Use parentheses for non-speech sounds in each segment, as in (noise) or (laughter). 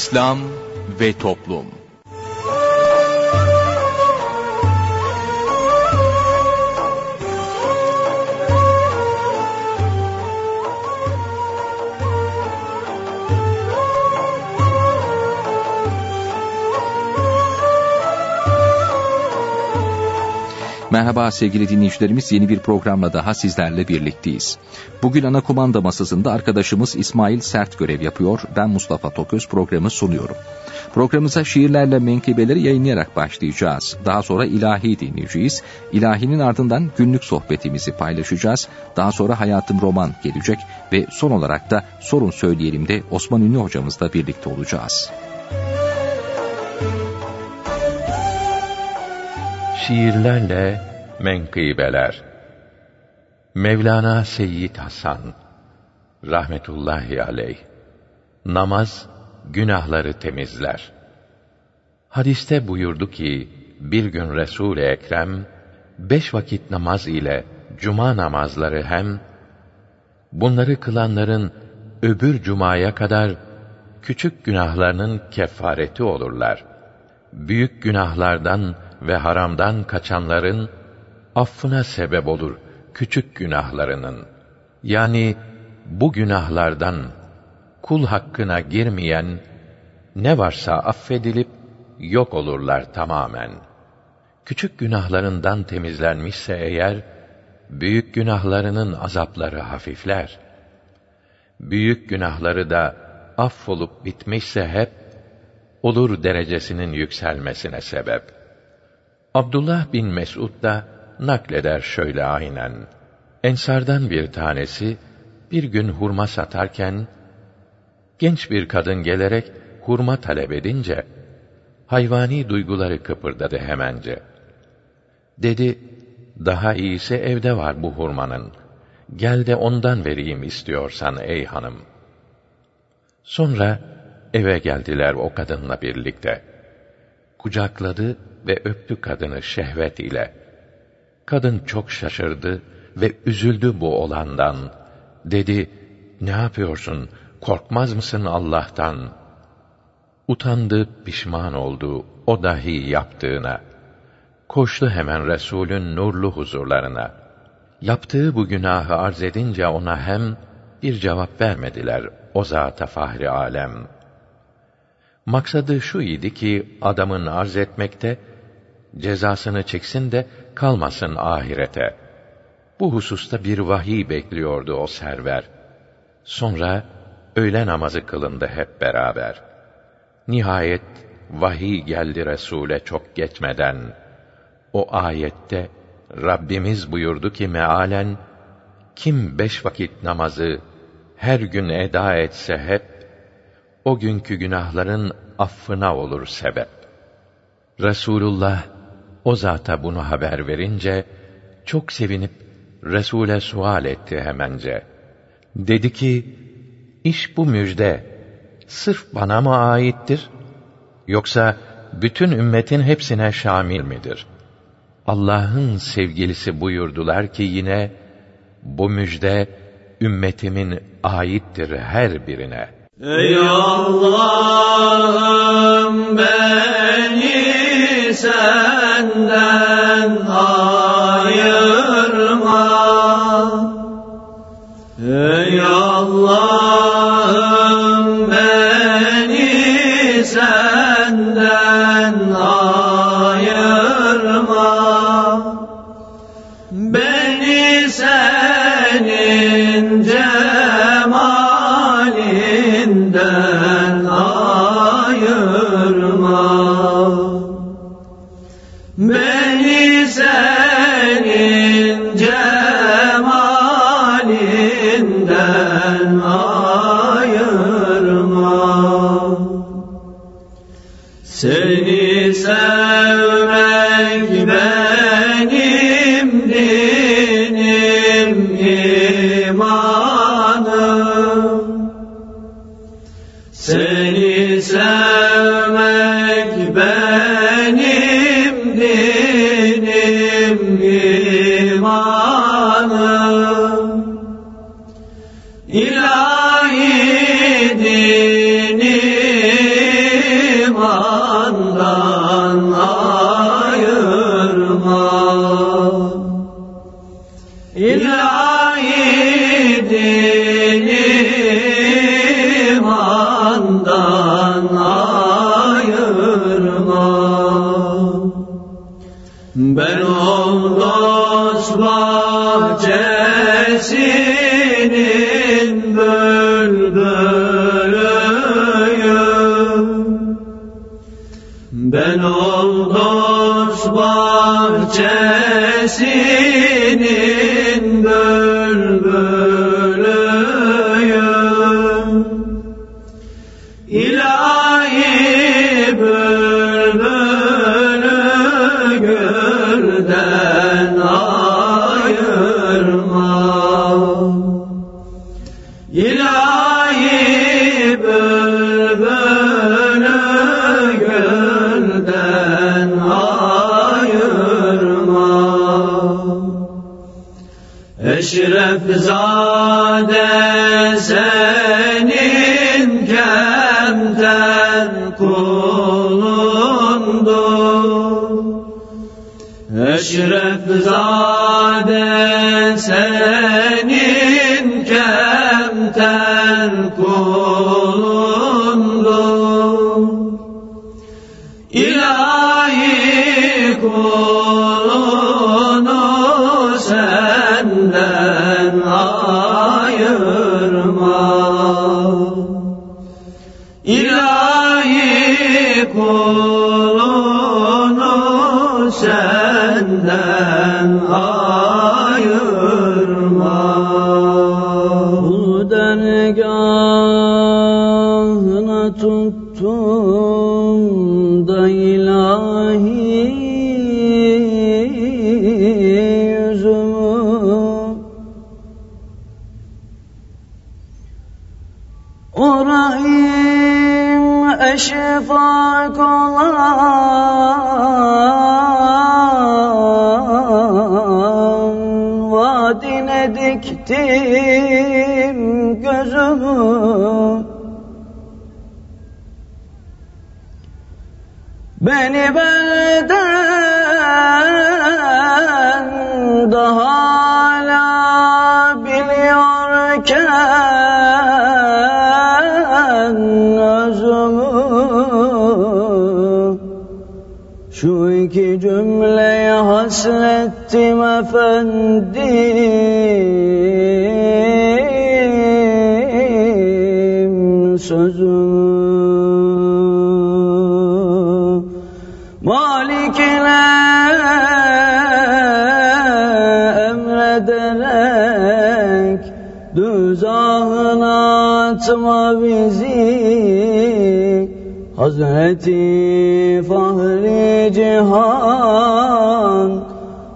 İslam ve Toplum Merhaba sevgili dinleyicilerimiz yeni bir programla daha sizlerle birlikteyiz. Bugün ana kumanda masasında arkadaşımız İsmail Sert görev yapıyor. Ben Mustafa Toköz programı sunuyorum. Programımıza şiirlerle menkıbeleri yayınlayarak başlayacağız. Daha sonra ilahi dinleyeceğiz. İlahinin ardından günlük sohbetimizi paylaşacağız. Daha sonra Hayatım Roman gelecek ve son olarak da Sorun Söyleyelim de Osman Ünlü hocamızla birlikte olacağız. Şiirlerle menkıbeler Mevlana Seyyid Hasan rahmetullahi aleyh Namaz günahları temizler. Hadiste buyurdu ki bir gün Resul-i Ekrem beş vakit namaz ile cuma namazları hem bunları kılanların öbür cumaya kadar küçük günahlarının kefareti olurlar. Büyük günahlardan ve haramdan kaçanların affına sebep olur küçük günahlarının. Yani bu günahlardan kul hakkına girmeyen ne varsa affedilip yok olurlar tamamen. Küçük günahlarından temizlenmişse eğer büyük günahlarının azapları hafifler. Büyük günahları da affolup bitmişse hep olur derecesinin yükselmesine sebep.'' Abdullah bin Mesud da nakleder şöyle aynen. Ensardan bir tanesi bir gün hurma satarken genç bir kadın gelerek hurma talep edince hayvani duyguları kıpırdadı hemence. Dedi, daha iyisi evde var bu hurmanın. Gel de ondan vereyim istiyorsan ey hanım. Sonra eve geldiler o kadınla birlikte. Kucakladı ve öptü kadını şehvet ile. Kadın çok şaşırdı ve üzüldü bu olandan. Dedi, ne yapıyorsun, korkmaz mısın Allah'tan? Utandı, pişman oldu o dahi yaptığına. Koştu hemen Resulün nurlu huzurlarına. Yaptığı bu günahı arz edince ona hem bir cevap vermediler o zata fahri alem. Maksadı şu idi ki adamın arz etmekte cezasını çeksin de kalmasın ahirete. Bu hususta bir vahiy bekliyordu o server. Sonra öğle namazı kılındı hep beraber. Nihayet vahiy geldi Resule çok geçmeden. O ayette Rabbimiz buyurdu ki mealen kim beş vakit namazı her gün eda etse hep o günkü günahların affına olur sebep. Resulullah o zata bunu haber verince çok sevinip Resule sual etti hemence. Dedi ki: İş bu müjde sırf bana mı aittir yoksa bütün ümmetin hepsine şamil midir? Allah'ın sevgilisi buyurdular ki yine bu müjde ümmetimin aittir her birine. Ey Allah'ım beni senden ayırma. Ey Allah'ım Dost bahçesinin bülbülüyüm Ben dost bahçesinin kemten kulundu İlahi kulunu senden ayırma. İlahi kulunu senden ayırma eşfak olan vadine diktim gözümü. Beni benden daha İki cümleye hasrettim efendim sözümü Malikine emrederek Düzahına atma bizi Hazreti Fahri Cihan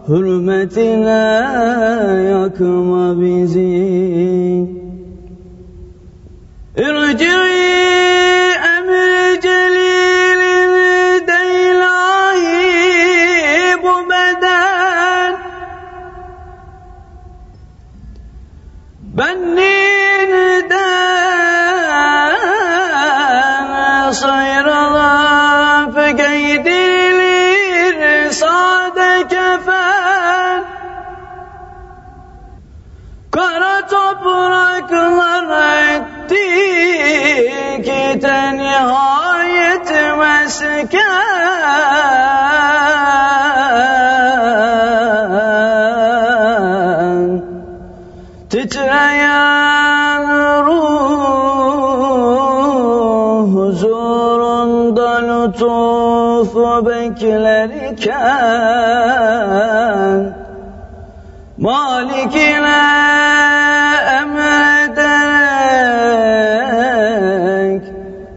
Hürmetine yakma bizi lütufu beklerken Malikine emrederek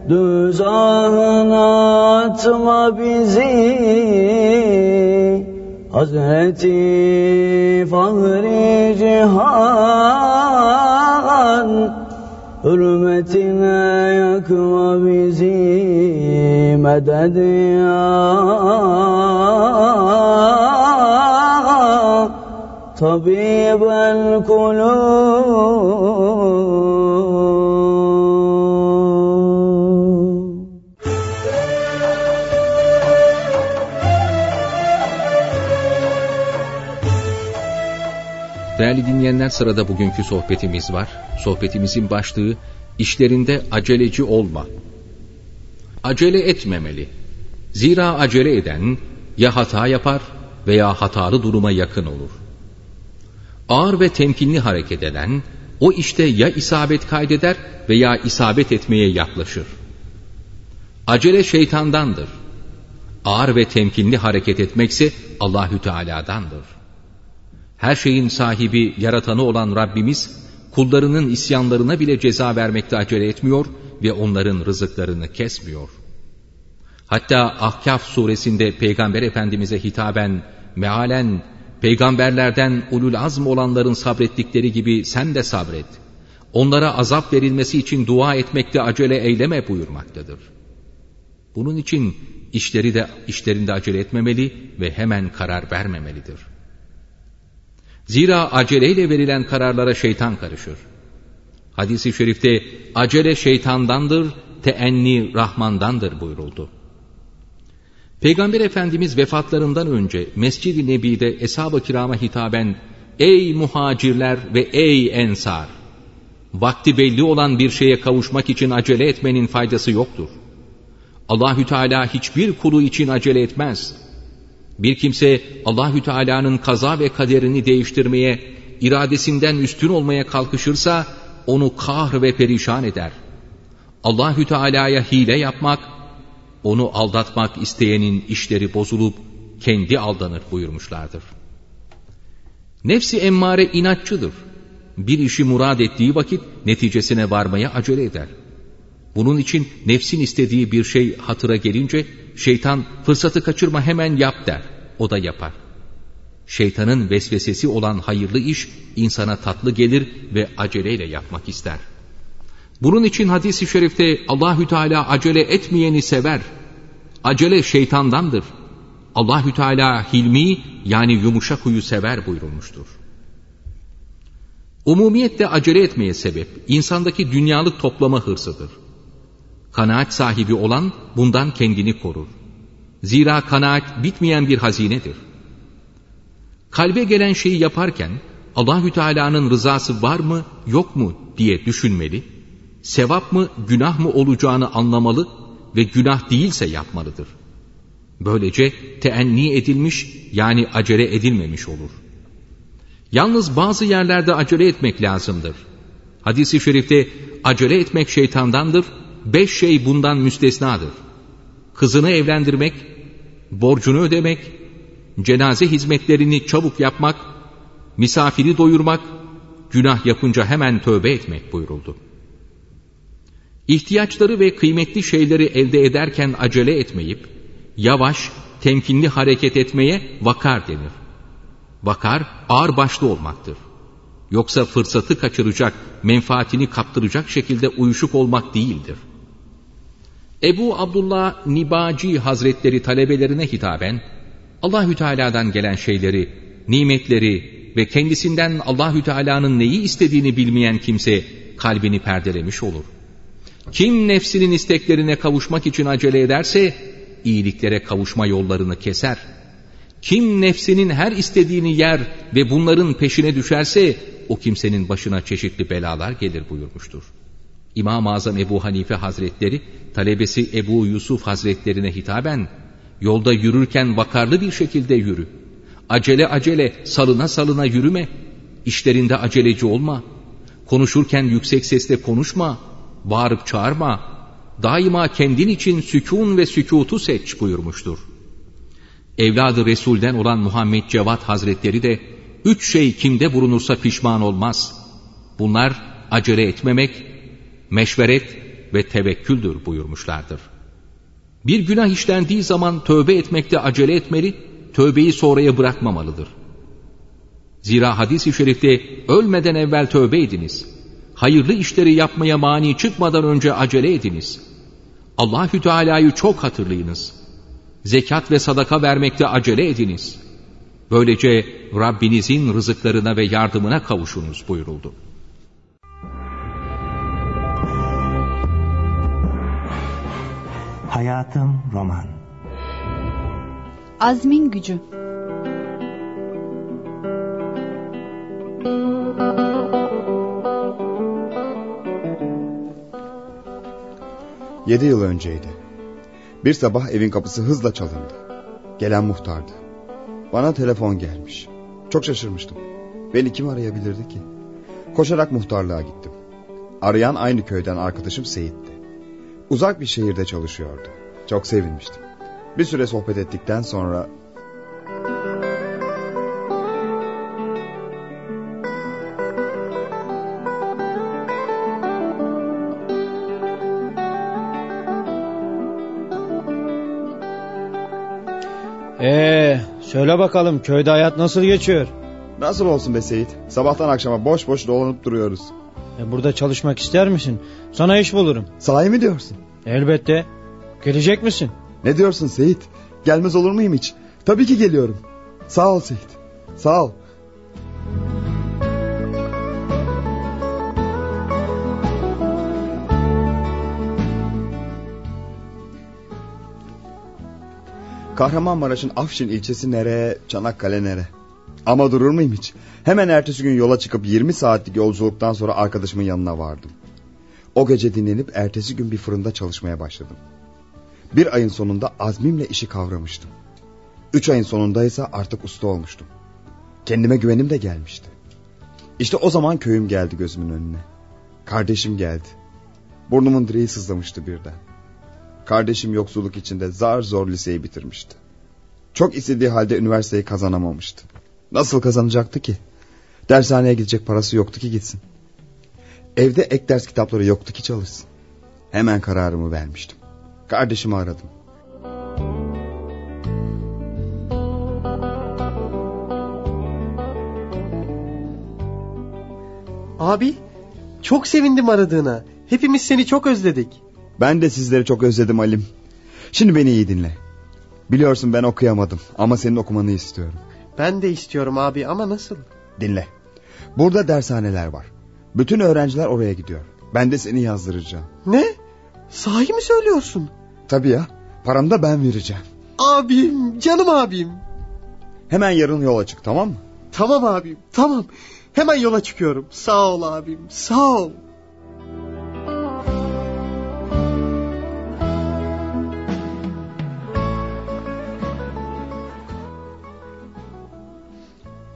Düzahına atma bizi Hazreti Fahri Cihan Hürmetine yakma bizi مدد يا طبيب القلوب Değerli dinleyenler sırada bugünkü sohbetimiz var. Sohbetimizin başlığı işlerinde aceleci olma Acele etmemeli. Zira acele eden ya hata yapar veya hatalı duruma yakın olur. Ağır ve temkinli hareket eden o işte ya isabet kaydeder veya isabet etmeye yaklaşır. Acele şeytandandır. Ağır ve temkinli hareket etmekse Allahü Teala'dandır. Her şeyin sahibi, yaratanı olan Rabbimiz kullarının isyanlarına bile ceza vermekte acele etmiyor ve onların rızıklarını kesmiyor. Hatta Ahkaf suresinde Peygamber Efendimiz'e hitaben, mealen, peygamberlerden ulul azm olanların sabrettikleri gibi sen de sabret. Onlara azap verilmesi için dua etmekte acele eyleme buyurmaktadır. Bunun için işleri de işlerinde acele etmemeli ve hemen karar vermemelidir. Zira aceleyle verilen kararlara şeytan karışır. Hadis-i şerifte acele şeytandandır, teenni Rahmandandır buyuruldu. Peygamber Efendimiz vefatlarından önce Mescid-i Nebi'de Eshab-ı Kiram'a hitaben Ey muhacirler ve ey ensar! Vakti belli olan bir şeye kavuşmak için acele etmenin faydası yoktur. Allahü Teala hiçbir kulu için acele etmez. Bir kimse Allahü Teala'nın kaza ve kaderini değiştirmeye, iradesinden üstün olmaya kalkışırsa onu kahr ve perişan eder. Allahü Teala'ya hile yapmak, onu aldatmak isteyenin işleri bozulup kendi aldanır buyurmuşlardır. Nefsi emmare inatçıdır. Bir işi murad ettiği vakit neticesine varmaya acele eder. Bunun için nefsin istediği bir şey hatıra gelince şeytan fırsatı kaçırma hemen yap der. O da yapar. Şeytanın vesvesesi olan hayırlı iş insana tatlı gelir ve aceleyle yapmak ister. Bunun için hadis-i şerifte Allahü Teala acele etmeyeni sever. Acele şeytandandır. Allahü Teala hilmi yani yumuşak huyu sever buyurulmuştur. Umumiyette acele etmeye sebep insandaki dünyalık toplama hırsıdır. Kanaat sahibi olan bundan kendini korur. Zira kanaat bitmeyen bir hazinedir. Kalbe gelen şeyi yaparken Allahü Teala'nın rızası var mı, yok mu diye düşünmeli. Sevap mı, günah mı olacağını anlamalı ve günah değilse yapmalıdır. Böylece teenni edilmiş yani acele edilmemiş olur. Yalnız bazı yerlerde acele etmek lazımdır. Hadis-i şerifte acele etmek şeytandandır, beş şey bundan müstesnadır. Kızını evlendirmek, borcunu ödemek, cenaze hizmetlerini çabuk yapmak, misafiri doyurmak, günah yapınca hemen tövbe etmek buyuruldu. İhtiyaçları ve kıymetli şeyleri elde ederken acele etmeyip, yavaş, temkinli hareket etmeye vakar denir. Vakar, ağır başlı olmaktır. Yoksa fırsatı kaçıracak, menfaatini kaptıracak şekilde uyuşuk olmak değildir. Ebu Abdullah Nibaci Hazretleri talebelerine hitaben, Allahü Teala'dan gelen şeyleri, nimetleri ve kendisinden Allahü Teala'nın neyi istediğini bilmeyen kimse kalbini perdelemiş olur. Kim nefsinin isteklerine kavuşmak için acele ederse, iyiliklere kavuşma yollarını keser. Kim nefsinin her istediğini yer ve bunların peşine düşerse, o kimsenin başına çeşitli belalar gelir buyurmuştur. İmam-ı Azam Ebu Hanife Hazretleri, talebesi Ebu Yusuf Hazretlerine hitaben, yolda yürürken vakarlı bir şekilde yürü. Acele acele, salına salına yürüme. İşlerinde aceleci olma. Konuşurken yüksek sesle konuşma. Bağırıp çağırma. Daima kendin için sükun ve sükutu seç buyurmuştur. Evladı Resul'den olan Muhammed Cevat Hazretleri de, üç şey kimde bulunursa pişman olmaz. Bunlar acele etmemek, meşveret ve tevekküldür buyurmuşlardır. Bir günah işlendiği zaman tövbe etmekte acele etmeli, tövbeyi sonraya bırakmamalıdır. Zira hadis-i şerifte ölmeden evvel tövbe ediniz. Hayırlı işleri yapmaya mani çıkmadan önce acele ediniz. Allahü Teala'yı çok hatırlayınız. Zekat ve sadaka vermekte acele ediniz. Böylece Rabbinizin rızıklarına ve yardımına kavuşunuz buyuruldu. Hayatım Roman Azmin Gücü Yedi yıl önceydi. Bir sabah evin kapısı hızla çalındı. Gelen muhtardı. Bana telefon gelmiş. Çok şaşırmıştım. Beni kim arayabilirdi ki? Koşarak muhtarlığa gittim. Arayan aynı köyden arkadaşım Seyit'ti. Uzak bir şehirde çalışıyordu. Çok sevinmiştim. Bir süre sohbet ettikten sonra Ee, söyle bakalım köyde hayat nasıl geçiyor? nasıl olsun be Seyit? Sabahtan akşama boş boş dolanıp duruyoruz. E, burada çalışmak ister misin? Sana iş bulurum. Sahi mi diyorsun? Elbette. Gelecek misin? Ne diyorsun Seyit? Gelmez olur muyum hiç? Tabii ki geliyorum. Sağ ol Seyit. Sağ ol. Kahramanmaraş'ın Afşin ilçesi nere, Çanakkale nere? Ama durur muyum hiç? Hemen ertesi gün yola çıkıp 20 saatlik yolculuktan sonra arkadaşımın yanına vardım. O gece dinlenip ertesi gün bir fırında çalışmaya başladım. Bir ayın sonunda azmimle işi kavramıştım. Üç ayın sonunda ise artık usta olmuştum. Kendime güvenim de gelmişti. İşte o zaman köyüm geldi gözümün önüne. Kardeşim geldi. Burnumun direği sızlamıştı birden. Kardeşim yoksulluk içinde zar zor liseyi bitirmişti. Çok istediği halde üniversiteyi kazanamamıştı. Nasıl kazanacaktı ki? Dershaneye gidecek parası yoktu ki gitsin. Evde ek ders kitapları yoktu ki çalışsın. Hemen kararımı vermiştim. Kardeşimi aradım. Abi çok sevindim aradığına. Hepimiz seni çok özledik. Ben de sizleri çok özledim Alim. Şimdi beni iyi dinle. Biliyorsun ben okuyamadım ama senin okumanı istiyorum. Ben de istiyorum abi ama nasıl? Dinle. Burada dershaneler var. Bütün öğrenciler oraya gidiyor. Ben de seni yazdıracağım. Ne? Sahi mi söylüyorsun? Tabii ya. Paramı da ben vereceğim. Abim, canım abim. Hemen yarın yola çık tamam mı? Tamam abim, tamam. Hemen yola çıkıyorum. Sağ ol abim, sağ ol.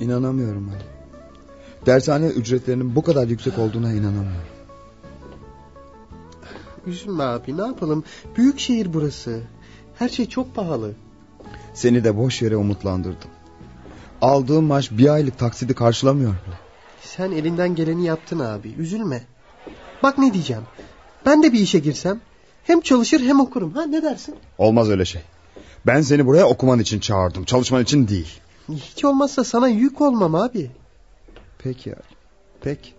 İnanamıyorum Ali. Dershane ücretlerinin bu kadar yüksek olduğuna inanamıyorum. Üzülme abi, ne yapalım? Büyük şehir burası. Her şey çok pahalı. Seni de boş yere umutlandırdım. Aldığım maaş bir aylık taksidi karşılamıyor bile. Sen elinden geleni yaptın abi, üzülme. Bak ne diyeceğim. Ben de bir işe girsem hem çalışır hem okurum. Ha ne dersin? Olmaz öyle şey. Ben seni buraya okuman için çağırdım. Çalışman için değil. Hiç olmazsa sana yük olmam abi. Peki ya. Peki.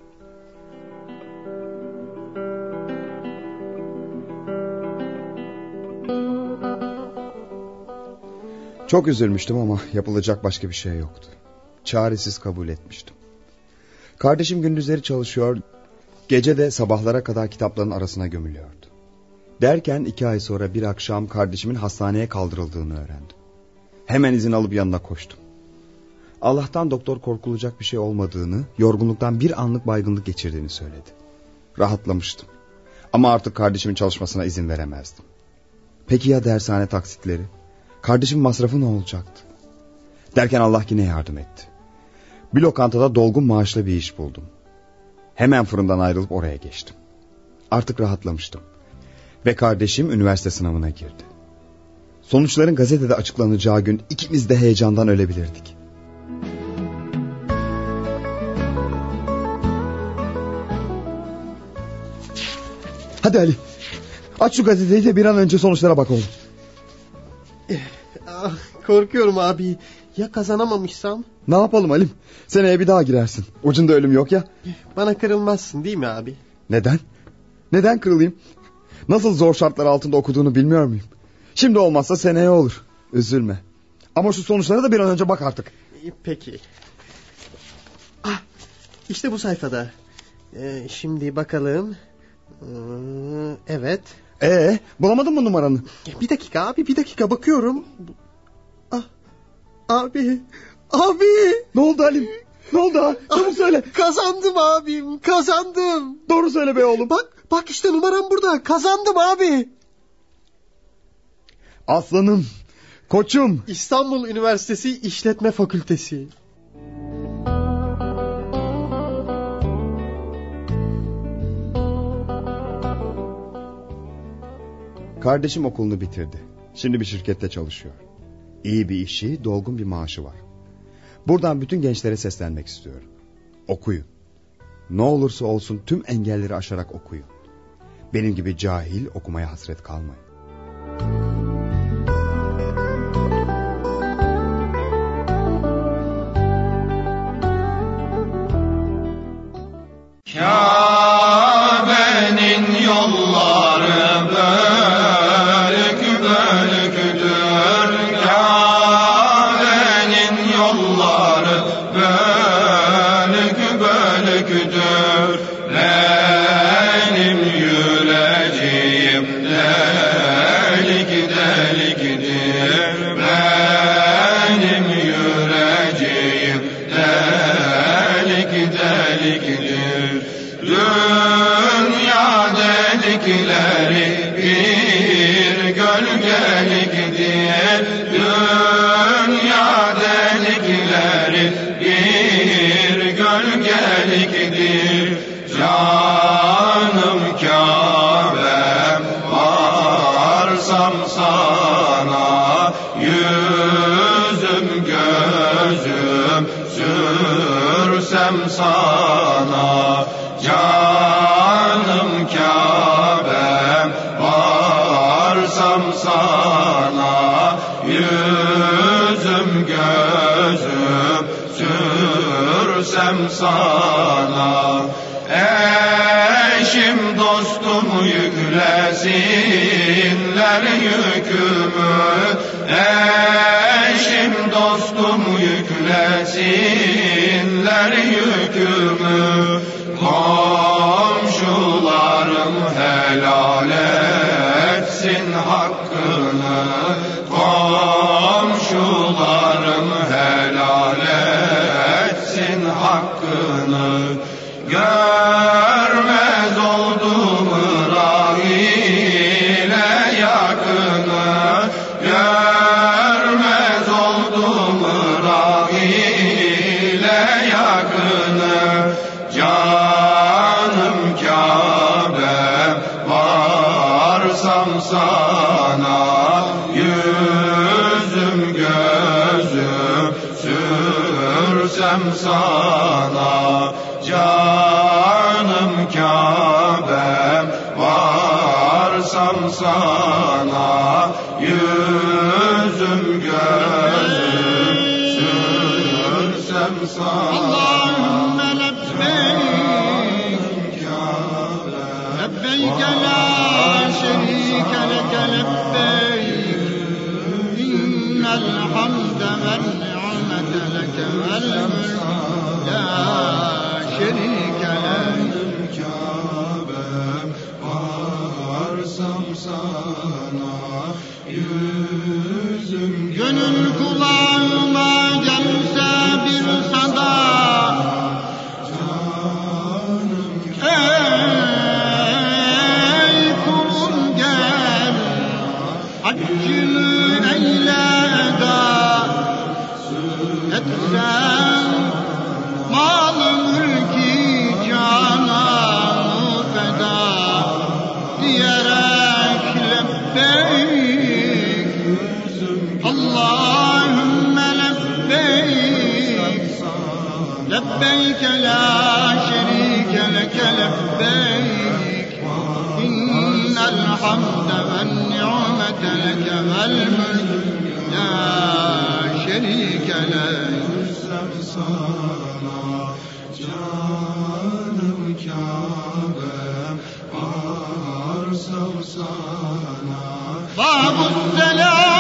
Çok üzülmüştüm ama yapılacak başka bir şey yoktu. Çaresiz kabul etmiştim. Kardeşim gündüzleri çalışıyor, gece de sabahlara kadar kitapların arasına gömülüyordu. Derken iki ay sonra bir akşam kardeşimin hastaneye kaldırıldığını öğrendim. Hemen izin alıp yanına koştum. Allah'tan doktor korkulacak bir şey olmadığını, yorgunluktan bir anlık baygınlık geçirdiğini söyledi. Rahatlamıştım. Ama artık kardeşimin çalışmasına izin veremezdim. Peki ya dershane taksitleri? Kardeşim masrafı ne olacaktı? Derken Allah yine yardım etti. Bir lokantada dolgun maaşlı bir iş buldum. Hemen fırından ayrılıp oraya geçtim. Artık rahatlamıştım. Ve kardeşim üniversite sınavına girdi. Sonuçların gazetede açıklanacağı gün ikimiz de heyecandan ölebilirdik. Hadi Ali. Aç şu gazeteyi de bir an önce sonuçlara bak oğlum. Ah, korkuyorum abi. Ya kazanamamışsam? Ne yapalım Halim? Seneye bir daha girersin. Ucunda ölüm yok ya. Bana kırılmazsın değil mi abi? Neden? Neden kırılayım? Nasıl zor şartlar altında okuduğunu bilmiyor muyum? Şimdi olmazsa seneye olur. Üzülme. Ama şu sonuçlara da bir an önce bak artık. Peki. Ah, işte bu sayfada. Ee, şimdi bakalım. Ee, evet. Ee, bulamadın mı numaranı? E, bir dakika abi bir dakika bakıyorum. Ah, abi abi. Ne oldu Halim? Ne oldu ha? Çabuk ah, söyle. Kazandım abim kazandım. Doğru söyle be oğlum. Bak bak işte numaram burada kazandım abi. Aslanım koçum. İstanbul Üniversitesi İşletme Fakültesi. Kardeşim okulunu bitirdi. Şimdi bir şirkette çalışıyor. İyi bir işi, dolgun bir maaşı var. Buradan bütün gençlere seslenmek istiyorum. Okuyun. Ne olursa olsun tüm engelleri aşarak okuyun. Benim gibi cahil okumaya hasret kalmayın. Yasam sana yüzüm gözüm sürsem sana. Eşim dostum yüklesinler yükümü. Eşim dostum yüklesinler yükümü. الله بك لا يستفسانا canım Kabe'm var savsana. Babus selam.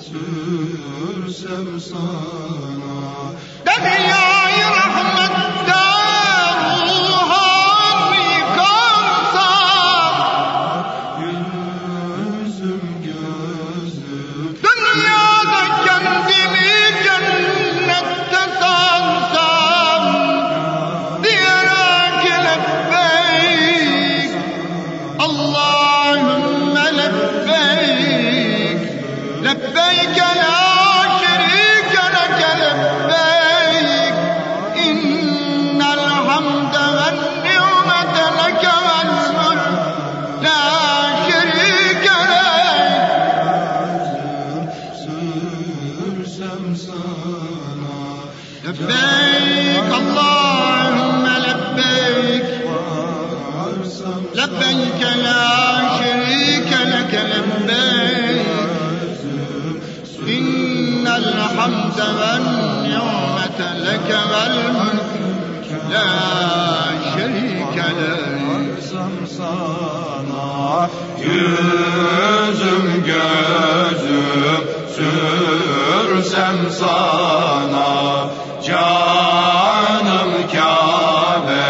Sürsem sana. Deryayı rahmette sana canım Kabe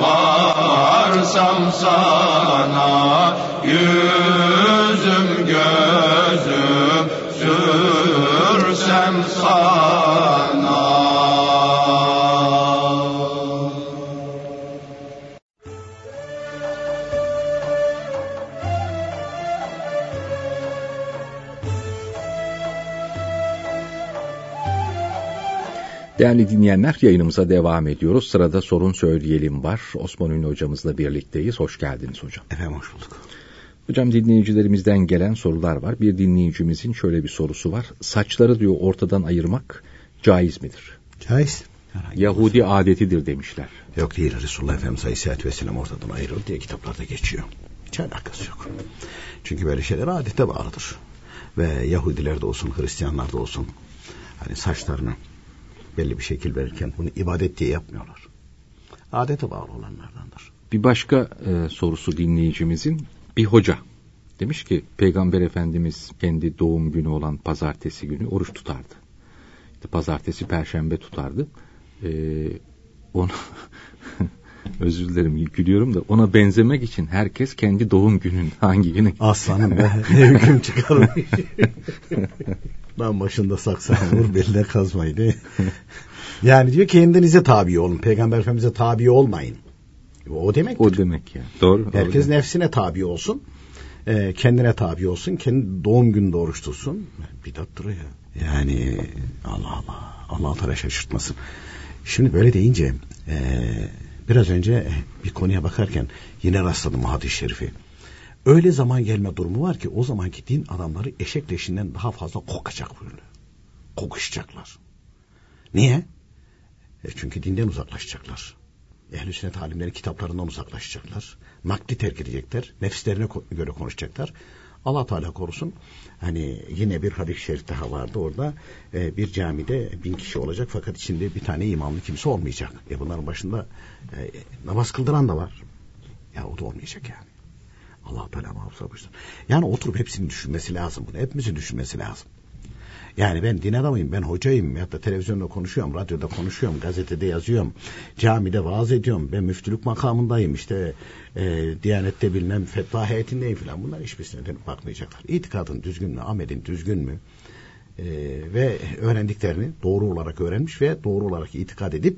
varsam sana yüzüm Değerli dinleyenler yayınımıza devam ediyoruz. Sırada sorun söyleyelim var. Osman Ünlü hocamızla birlikteyiz. Hoş geldiniz hocam. Efendim hoş bulduk. Hocam dinleyicilerimizden gelen sorular var. Bir dinleyicimizin şöyle bir sorusu var. Saçları diyor ortadan ayırmak caiz midir? Caiz. Herhangi Yahudi adetidir demişler. Yok değil Resulullah Efendimiz Aleyhisselatü Vesselam ortadan ayrıldı diye kitaplarda geçiyor. Hiç alakası yok. Çünkü böyle şeyler adete bağlıdır. Ve Yahudilerde olsun, Hristiyanlarda olsun hani saçlarını belli bir şekil verirken bunu ibadet diye yapmıyorlar. Adete bağlı olanlardandır. Bir başka e, sorusu dinleyicimizin bir hoca demiş ki Peygamber Efendimiz kendi doğum günü olan pazartesi günü oruç tutardı. İşte pazartesi perşembe tutardı. E, onu (laughs) Özür dilerim gülüyorum da ona benzemek için herkes kendi doğum günün hangi günü? Aslanım be ne hüküm çıkarmış. (laughs) Lan başında saksan vur beline kazmaydı. yani diyor kendinize tabi olun. Peygamber Efendimiz'e tabi olmayın. O demek. O demek ya. Doğru. Herkes doğru. nefsine tabi olsun. E, kendine tabi olsun. Kendi doğum gününde oruç tutsun. Bidattır ya. Yani Allah Allah. Allah Teala şaşırtmasın. Şimdi böyle deyince e, biraz önce bir konuya bakarken yine rastladım hadis-i şerifi. Öyle zaman gelme durumu var ki o zamanki din adamları eşek leşinden daha fazla kokacak böyle. Kokuşacaklar. Niye? E çünkü dinden uzaklaşacaklar. Ehl-i sünnet alimleri kitaplarından uzaklaşacaklar. Nakli terk edecekler. Nefislerine göre konuşacaklar. Allah Teala korusun. Hani yine bir hadis-i şerif daha vardı orada. E, bir camide bin kişi olacak fakat içinde bir tane imamlı kimse olmayacak. E bunların başında e, namaz kıldıran da var. Ya o da olmayacak yani. Allah Teala muhafaza buyursun. Yani oturup hepsini düşünmesi lazım bunu. Hepimizin düşünmesi lazım. Yani ben din adamıyım, ben hocayım. Ya da televizyonda konuşuyorum, radyoda konuşuyorum, gazetede yazıyorum, camide vaaz ediyorum. Ben müftülük makamındayım, işte e, Diyanette bilinen fetva heyetindeyim falan. Bunlar hiçbirisine dönüp bakmayacaklar. İtikadın düzgün mü, amelin düzgün mü? E, ve öğrendiklerini doğru olarak öğrenmiş ve doğru olarak itikad edip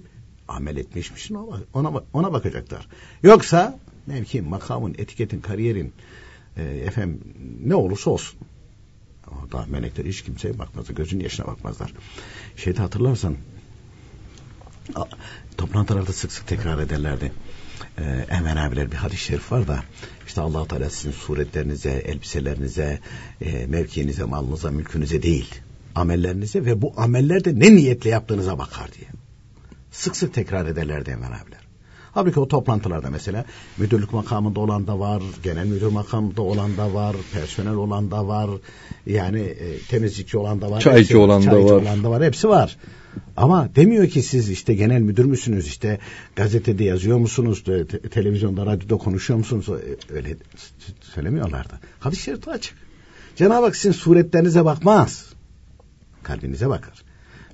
amel etmişmişsin ona, ona bakacaklar. Yoksa mevkin, makamın, etiketin, kariyerin e, efendim ne olursa olsun daha melekler hiç kimseye bakmazlar. Gözün yaşına bakmazlar. Şeyde hatırlarsan toplantılarda sık sık tekrar ederlerdi. Ee, Enver abiler bir hadis-i şerif var da işte allah Teala sizin suretlerinize, elbiselerinize, e, mevkiinize, malınıza, mülkünüze değil amellerinize ve bu amellerde ne niyetle yaptığınıza bakar diye. Sık sık tekrar ederlerdi Enver abiler. Halbuki o toplantılarda mesela müdürlük makamında olan da var, genel müdür makamında olan da var, personel olan da var, yani e, temizlikçi olan da var, çaycı hepsi, olan çaycı da var. olan da var, hepsi var. Ama demiyor ki siz işte genel müdür müsünüz, işte gazetede yazıyor musunuz, te- televizyonda, radyoda konuşuyor musunuz? E, Öyle söylemiyorlardı. Hadis-i açık. Cenab-ı Hak sizin suretlerinize bakmaz. Kalbinize bakar.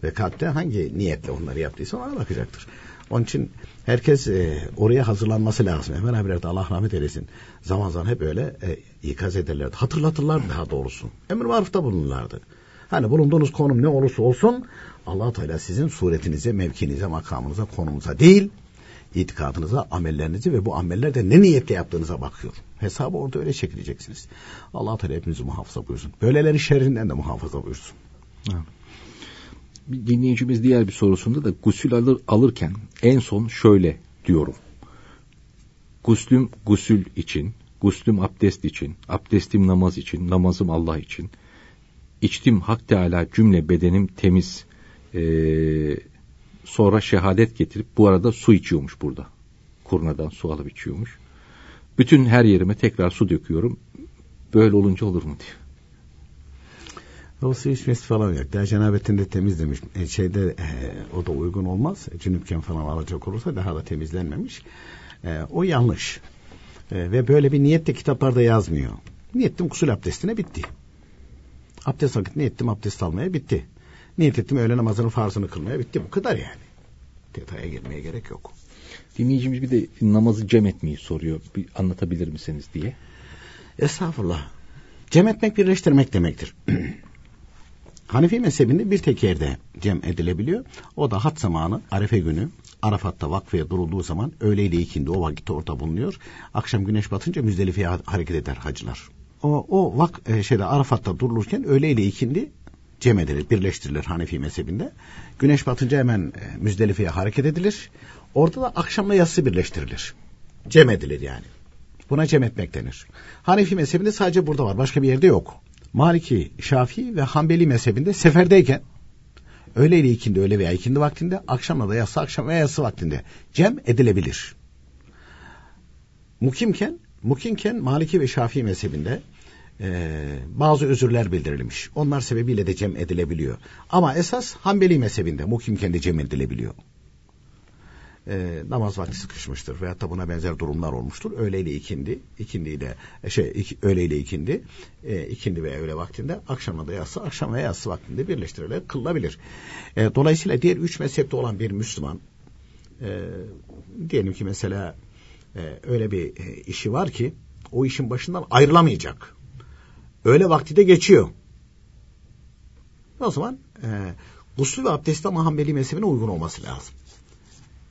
Ve kalpte hangi niyetle onları yaptıysa ona bakacaktır. Onun için herkes e, oraya hazırlanması lazım. Hemen abiler de Allah rahmet eylesin. Zaman zaman hep öyle e, ikaz ederlerdi. Hatırlatırlardı daha doğrusu. Emir marufta bulunurlardı. Hani bulunduğunuz konum ne olursa olsun allah Teala sizin suretinize, mevkinize, makamınıza, konumuza değil itikadınıza, amellerinizi ve bu amellerde ne niyetle yaptığınıza bakıyor. Hesabı orada öyle çekileceksiniz. allah Teala hepinizi muhafaza buyursun. Böyleleri şerrinden de muhafaza buyursun. Bir dinleyicimiz diğer bir sorusunda da gusül alır, alırken en son şöyle diyorum. Guslüm gusül için, guslüm abdest için, abdestim namaz için, namazım Allah için. İçtim Hak Teala cümle bedenim temiz. Ee, sonra şehadet getirip bu arada su içiyormuş burada. Kurnadan su alıp içiyormuş. Bütün her yerime tekrar su döküyorum. Böyle olunca olur mu diyor. O su içmesi falan yok. Daha cenabetinde temiz demiş. E, şeyde e, o da uygun olmaz. E, cünüpken falan alacak olursa daha da temizlenmemiş. E, o yanlış. E, ve böyle bir niyet de kitaplarda yazmıyor. Niyettim kusül abdestine bitti. Abdest vakit niyettim abdest almaya bitti. Niyet ettim öğle namazının farzını kılmaya bitti. Bu kadar yani. Detaya girmeye gerek yok. Dinleyicimiz bir de namazı cem etmeyi soruyor. Bir anlatabilir misiniz diye. Estağfurullah. Cem etmek birleştirmek demektir. (clears throat) Hanefi mezhebinde bir tek yerde cem edilebiliyor. O da hat zamanı Arefe günü Arafat'ta vakfeye durulduğu zaman öğle ile ikindi o vakitte orada bulunuyor. Akşam güneş batınca Müzdelife'ye hareket eder hacılar. O, o vak e, şeyde Arafat'ta durulurken öğle ile ikindi cem edilir, birleştirilir Hanefi mezhebinde. Güneş batınca hemen e, Müzdelife'ye hareket edilir. Orada da akşamla yatsı birleştirilir. Cem edilir yani. Buna cem etmek denir. Hanefi mezhebinde sadece burada var. Başka bir yerde yok. Maliki, Şafii ve Hanbeli mezhebinde seferdeyken öğle ile ikindi öğle veya ikindi vaktinde akşamla da yatsı akşam veya yatsı vaktinde cem edilebilir. Mukimken, mukimken Maliki ve Şafii mezhebinde e, bazı özürler bildirilmiş. Onlar sebebiyle de cem edilebiliyor. Ama esas Hanbeli mezhebinde mukimken de cem edilebiliyor e, namaz vakti sıkışmıştır veyahut da buna benzer durumlar olmuştur. Öğleyle ikindi, ikindi ile şey iki, öğleyle ikindi, e, ikindi ve öğle vaktinde akşamla da yatsı, akşam ve yatsı vaktinde birleştirilerek kılınabilir. E, dolayısıyla diğer üç mezhepte olan bir Müslüman e, diyelim ki mesela e, öyle bir e, işi var ki o işin başından ayrılamayacak. Öyle vakti de geçiyor. O zaman e, gusül ve abdest ama Hanbeli mezhebine uygun olması lazım.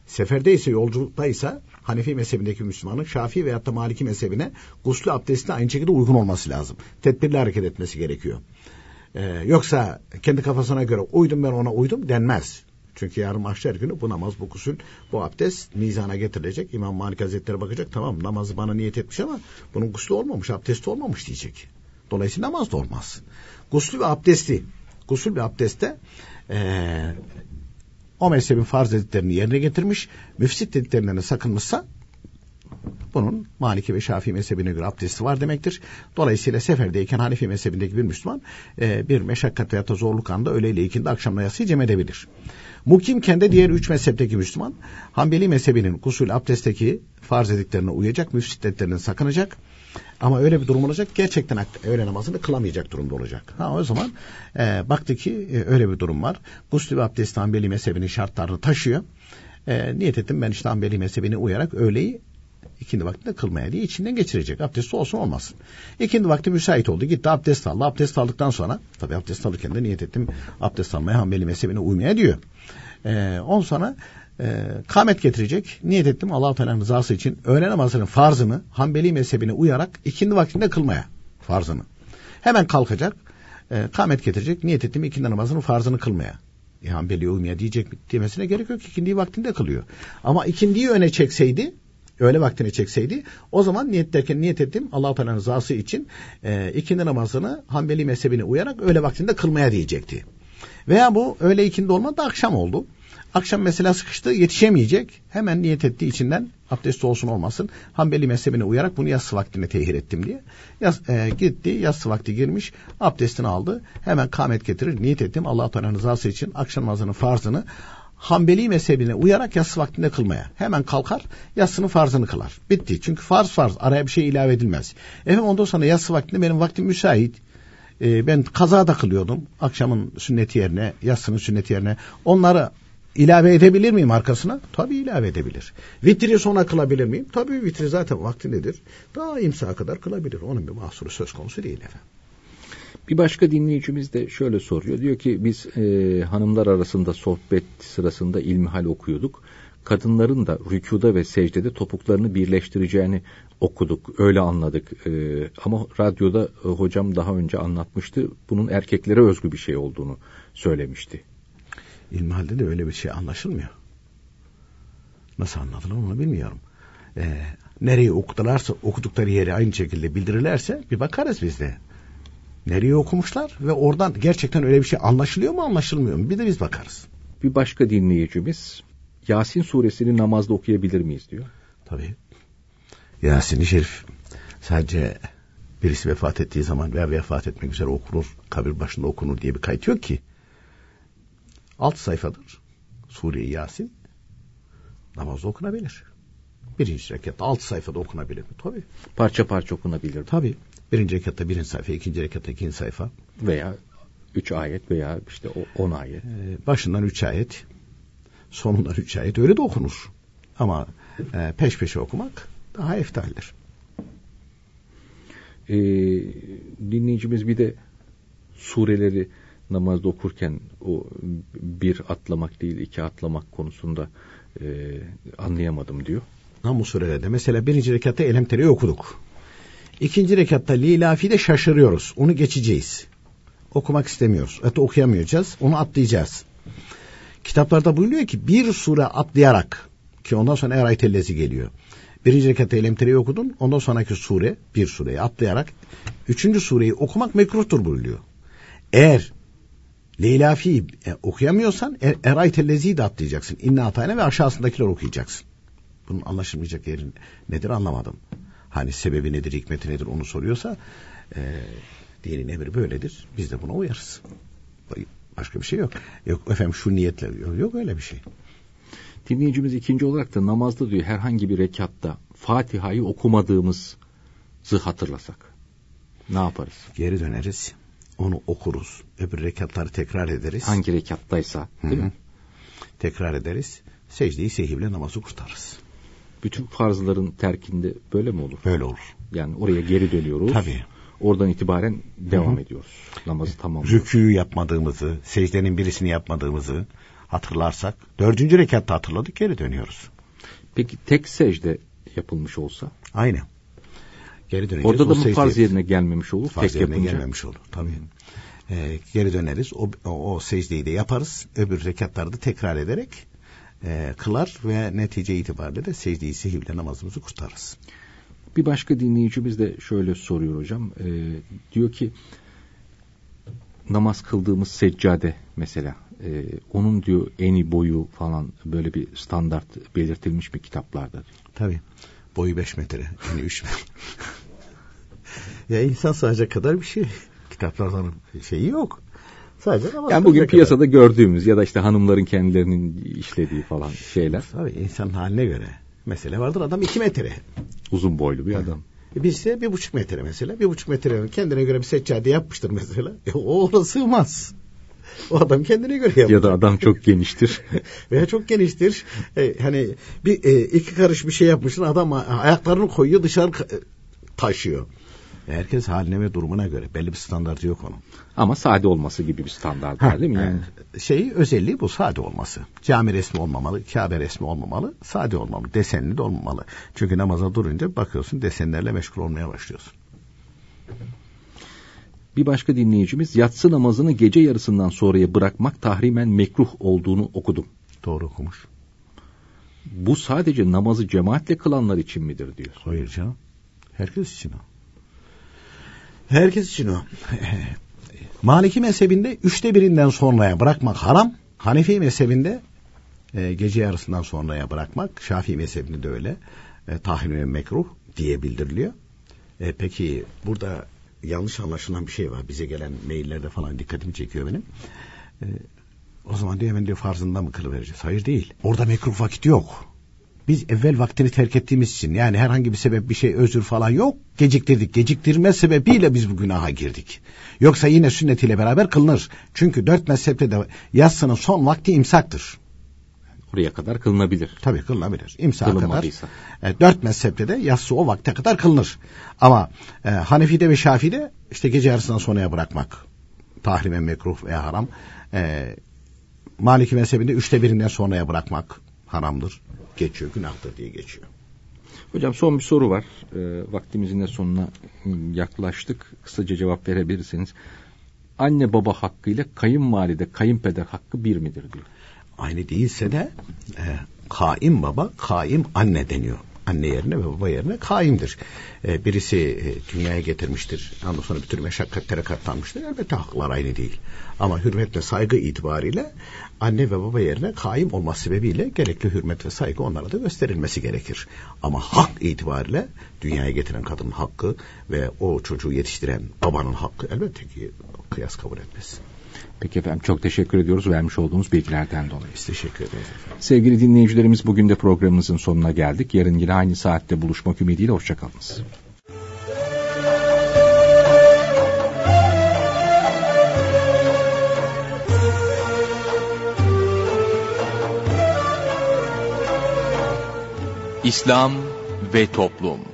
Seferdeyse, yolculuktaysa Hanefi mezhebindeki Müslümanın Şafii veyahut da Maliki mezhebine gusül abdestine aynı şekilde uygun olması lazım. Tedbirli hareket etmesi gerekiyor. Ee, yoksa kendi kafasına göre uydum ben ona uydum denmez. Çünkü yarın mahşer günü bu namaz, bu gusül, bu abdest mizana getirilecek. İmam Malik Hazretleri bakacak tamam namazı bana niyet etmiş ama bunun gusülü olmamış, abdesti olmamış diyecek. Dolayısıyla namaz da olmaz. Guslü ve abdesti, gusül ve abdeste ee, o mezhebin farz dediklerini yerine getirmiş, müfsit dediklerinden sakınmışsa bunun Maliki ve Şafii mezhebine göre abdesti var demektir. Dolayısıyla seferdeyken Hanefi mezhebindeki bir Müslüman e, bir meşakkat veya da zorluk anda öğleyle ikindi akşamla yasıyı cem edebilir. Mukim kendi diğer üç mezhepteki Müslüman Hanbeli mezhebinin gusül abdestteki farz ediklerine uyacak, müfsit dediklerinden sakınacak. Ama öyle bir durum olacak gerçekten öğle namazını kılamayacak durumda olacak. Ha o zaman e, baktı ki e, öyle bir durum var. Gusül ve abdest Hanbeli mezhebinin şartlarını taşıyor. E, niyet ettim ben işte Hanbeli mezhebine uyarak öğleyi ikindi vaktinde kılmaya diye içinden geçirecek. Abdesti olsun olmasın. İkindi vakti müsait oldu. Gitti abdest aldı. Abdest aldıktan sonra tabi abdest alırken de niyet ettim abdest almaya Hanbeli mezhebine uymaya diyor. Ee, on sonra e, kamet getirecek. Niyet ettim allah Teala'nın rızası için öğle namazının farzını Hanbeli mezhebine uyarak ikindi vaktinde kılmaya farzını. Hemen kalkacak. E, kamet getirecek. Niyet ettim ikindi namazının farzını kılmaya. E, Hanbeli'ye uymaya diyecek demesine gerek yok. İkindiyi vaktinde kılıyor. Ama ikindiyi öne çekseydi öğle vaktine çekseydi o zaman niyet derken niyet ettim allah Teala'nın rızası için e, ikindi namazını Hanbeli mezhebine uyarak öğle vaktinde kılmaya diyecekti. Veya bu öğle ikindi olmadı akşam oldu. Akşam mesela sıkıştı yetişemeyecek. Hemen niyet ettiği içinden abdesti olsun olmasın. Hanbeli mezhebine uyarak bunu yatsı vaktine tehir ettim diye. Yas, e, gitti yatsı vakti girmiş abdestini aldı. Hemen kamet getirir niyet ettim Allah Teala'nın rızası için akşam namazının farzını Hanbeli mezhebine uyarak yatsı vaktinde kılmaya. Hemen kalkar yatsının farzını kılar. Bitti. Çünkü farz farz araya bir şey ilave edilmez. Efendim ondan sonra yatsı vaktinde benim vaktim müsait. Ee, ben kaza da kılıyordum. Akşamın sünneti yerine, yatsının sünneti yerine. Onları ilave edebilir miyim arkasına? Tabii ilave edebilir. Vitri sonra kılabilir miyim? Tabii vitri zaten vaktindedir. Daha imsaha kadar kılabilir. Onun bir mahsuru söz konusu değil efendim. Bir başka dinleyicimiz de şöyle soruyor. Diyor ki biz e, hanımlar arasında sohbet sırasında ilmihal okuyorduk. Kadınların da rükuda ve secdede topuklarını birleştireceğini okuduk. Öyle anladık. E, ama radyoda e, hocam daha önce anlatmıştı. Bunun erkeklere özgü bir şey olduğunu söylemişti. İlmihalde de öyle bir şey anlaşılmıyor. Nasıl anlatılır onu bilmiyorum. Ee, nereye okudularsa okudukları yeri aynı şekilde bildirirlerse bir bakarız biz de. Nereye okumuşlar ve oradan gerçekten öyle bir şey anlaşılıyor mu anlaşılmıyor mu? Bir de biz bakarız. Bir başka dinleyicimiz Yasin suresini namazda okuyabilir miyiz diyor. Tabii. Yasin-i Şerif sadece birisi vefat ettiği zaman veya vefat etmek üzere okunur, kabir başında okunur diye bir kayıt yok ki. Alt sayfadır. Sure-i Yasin namazda okunabilir. Birinci rekatta alt sayfada okunabilir mi? Tabii. Parça parça okunabilir. Tabii. Birinci rekatta birinci sayfa, ikinci rekatta ikinci sayfa. Veya üç ayet veya işte on ayet. Ee, başından üç ayet, sonundan üç ayet öyle de okunur. Ama e, peş peşe okumak daha eftaldir. Ee, dinleyicimiz bir de sureleri namazda okurken o bir atlamak değil iki atlamak konusunda e, anlayamadım diyor. Namus surelerde mesela birinci rekatta Elemtere'yi okuduk. İkinci rekatta Lilafi'de şaşırıyoruz. Onu geçeceğiz. Okumak istemiyoruz. Hatta okuyamayacağız. Onu atlayacağız. Kitaplarda buyuruyor ki bir sure atlayarak ki ondan sonra Eraytellezi geliyor. Birinci rekatta Elemtere'yi okudun. Ondan sonraki sure bir sureyi atlayarak üçüncü sureyi okumak mekruhtur buyuruyor. Eğer Leyla fi e, okuyamıyorsan er, Eraytellezi de atlayacaksın. İnna atayna ve aşağısındakiler okuyacaksın. Bunun anlaşılmayacak yeri nedir anlamadım. Hani sebebi nedir, hikmeti nedir onu soruyorsa e, dinin emri böyledir. Biz de buna uyarız. Başka bir şey yok. Yok efendim şu niyetle yok, yok öyle bir şey. Dinleyicimiz ikinci olarak da namazda diyor herhangi bir rekatta Fatiha'yı okumadığımızı hatırlasak ne yaparız? Geri döneriz. Onu okuruz. Öbür rekatları tekrar ederiz. Hangi rekattaysa değil Hı-hı. mi? Tekrar ederiz. secdeyi sehivle namazı kurtarırız. Bütün farzların terkinde böyle mi olur? Böyle olur. Yani oraya geri dönüyoruz. Tabii. Oradan itibaren devam Hı hı. ediyoruz. Namazı tamam. Rükû yapmadığımızı, secdenin birisini yapmadığımızı hatırlarsak, dördüncü rekatta hatırladık geri dönüyoruz. Peki tek secde yapılmış olsa? Aynı. Geri döneceğiz. Orada da O mı secde- farz yerine gelmemiş olur? Farz tek yerine yapınca. gelmemiş olur. Tabii. Ee, geri döneriz. O, o, o secdeyi de yaparız. Öbür rekatları da tekrar ederek e, kılar ve netice itibariyle de secdeyi sehivle namazımızı kurtarırız. Bir başka dinleyicimiz de şöyle soruyor hocam. Ee, diyor ki namaz kıldığımız seccade mesela e, onun diyor eni boyu falan böyle bir standart belirtilmiş mi kitaplarda? Tabii. Boyu 5 metre. Yani 3 metre. (laughs) ya insan sığacak kadar bir şey. Kitaplardan şeyi yok. Sadece namaz Yani bugün piyasada gördüğümüz ya da işte hanımların kendilerinin işlediği falan şeyler. Tabii insanın haline göre. Mesele vardır adam 2 metre. Uzun boylu bir adam. E Bizse bir buçuk metre mesela. Bir buçuk metre kendine göre bir seccade yapmıştır mesela. E o ona sığmaz. O adam kendine göre yapacak. Ya da adam çok geniştir. (laughs) Veya çok geniştir. E, hani bir e, iki karış bir şey yapmışsın adam ayaklarını koyuyor dışarı e, taşıyor. E, Herkes haline ve durumuna göre. Belli bir standartı yok onun. Ama sade olması gibi bir standart var değil mi? Yani Şey özelliği bu sade olması. Cami resmi olmamalı, Kabe resmi olmamalı, sade olmalı, desenli de olmamalı. Çünkü namaza durunca bakıyorsun desenlerle meşgul olmaya başlıyorsun. Bir başka dinleyicimiz yatsı namazını gece yarısından sonraya bırakmak tahrimen mekruh olduğunu okudum. Doğru okumuş. Bu sadece namazı cemaatle kılanlar için midir diyor. Hayır canım. Herkes için o. Herkes için o. (laughs) Maliki mezhebinde üçte birinden sonraya bırakmak haram. Hanefi mezhebinde e, gece yarısından sonraya bırakmak. Şafii mezhebinde de öyle. E, tahrim ve mekruh diye bildiriliyor. E, peki burada yanlış anlaşılan bir şey var. Bize gelen maillerde falan dikkatimi çekiyor benim. E, o zaman diyor hemen diyor farzında mı kılıvereceğiz? Hayır değil. Orada mekruh vakit yok. Biz evvel vaktini terk ettiğimiz için yani herhangi bir sebep bir şey özür falan yok. Geciktirdik. Geciktirme sebebiyle biz bu günaha girdik. Yoksa yine sünnetiyle beraber kılınır. Çünkü dört mezhepte de yatsının son vakti imsaktır. Oraya kadar kılınabilir. Tabii kılınabilir. İmsaka kadar. E, dört mezhepte de yatsı o vakte kadar kılınır. Ama e, Hanefi'de ve Şafii'de işte gece yarısından sonraya bırakmak. Tahrime mekruh ve haram. E, Maliki mezhebinde üçte birinden sonraya bırakmak haramdır. Geçiyor, günahtır diye geçiyor. Hocam son bir soru var. Ee, vaktimizin de sonuna yaklaştık. Kısaca cevap verebilirsiniz. Anne baba hakkı ile kayınvalide, kayınpeder hakkı bir midir diyor. Aynı değilse de e, kaim baba, kaim anne deniyor. Anne yerine ve baba yerine kaimdir. E, birisi e, dünyaya getirmiştir. Ondan sonra bir tür meşakkatlere katlanmıştır. Elbette haklar aynı değil. Ama hürmet ve saygı itibariyle anne ve baba yerine kaim olması sebebiyle gerekli hürmet ve saygı onlara da gösterilmesi gerekir. Ama hak itibariyle dünyaya getiren kadının hakkı ve o çocuğu yetiştiren babanın hakkı elbette ki kıyas kabul etmez. Peki efendim çok teşekkür ediyoruz vermiş olduğunuz bilgilerden dolayı. Biz teşekkür ederiz efendim. Sevgili dinleyicilerimiz bugün de programımızın sonuna geldik. Yarın yine aynı saatte buluşmak ümidiyle hoşçakalınız. İslam ve Toplum